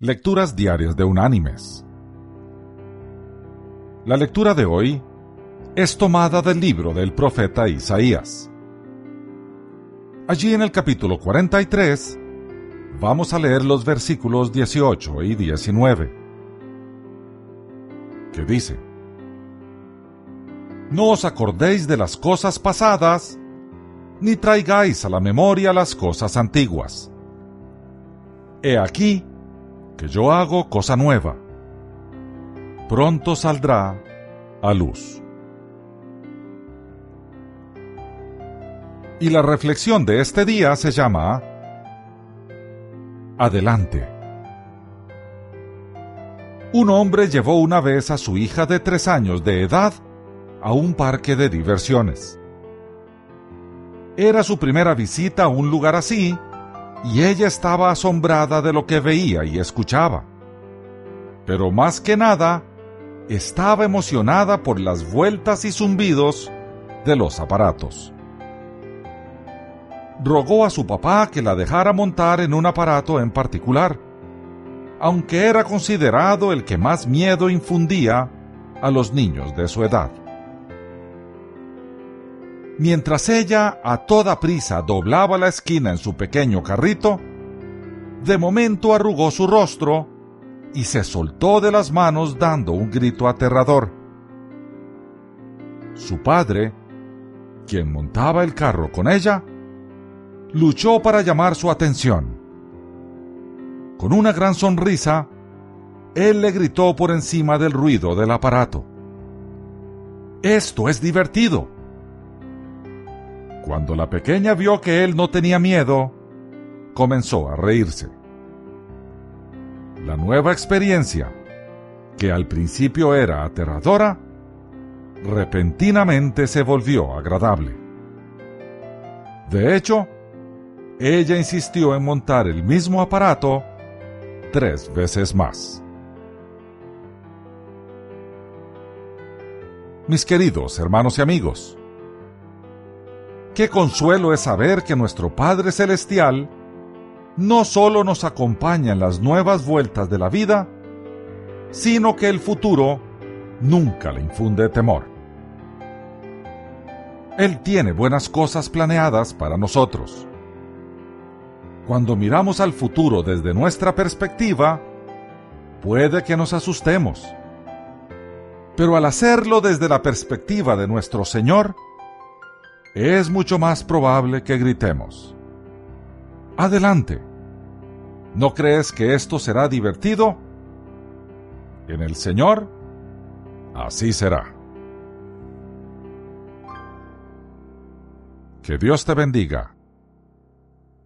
Lecturas Diarias de Unánimes. La lectura de hoy es tomada del libro del profeta Isaías. Allí en el capítulo 43 vamos a leer los versículos 18 y 19, que dice, No os acordéis de las cosas pasadas, ni traigáis a la memoria las cosas antiguas. He aquí, que yo hago cosa nueva. Pronto saldrá a luz. Y la reflexión de este día se llama Adelante. Un hombre llevó una vez a su hija de tres años de edad a un parque de diversiones. Era su primera visita a un lugar así y ella estaba asombrada de lo que veía y escuchaba. Pero más que nada, estaba emocionada por las vueltas y zumbidos de los aparatos. Rogó a su papá que la dejara montar en un aparato en particular, aunque era considerado el que más miedo infundía a los niños de su edad. Mientras ella a toda prisa doblaba la esquina en su pequeño carrito, de momento arrugó su rostro y se soltó de las manos dando un grito aterrador. Su padre, quien montaba el carro con ella, luchó para llamar su atención. Con una gran sonrisa, él le gritó por encima del ruido del aparato. Esto es divertido. Cuando la pequeña vio que él no tenía miedo, comenzó a reírse. La nueva experiencia, que al principio era aterradora, repentinamente se volvió agradable. De hecho, ella insistió en montar el mismo aparato tres veces más. Mis queridos hermanos y amigos, Qué consuelo es saber que nuestro Padre Celestial no solo nos acompaña en las nuevas vueltas de la vida, sino que el futuro nunca le infunde temor. Él tiene buenas cosas planeadas para nosotros. Cuando miramos al futuro desde nuestra perspectiva, puede que nos asustemos. Pero al hacerlo desde la perspectiva de nuestro Señor, es mucho más probable que gritemos. Adelante. ¿No crees que esto será divertido? En el Señor, así será. Que Dios te bendiga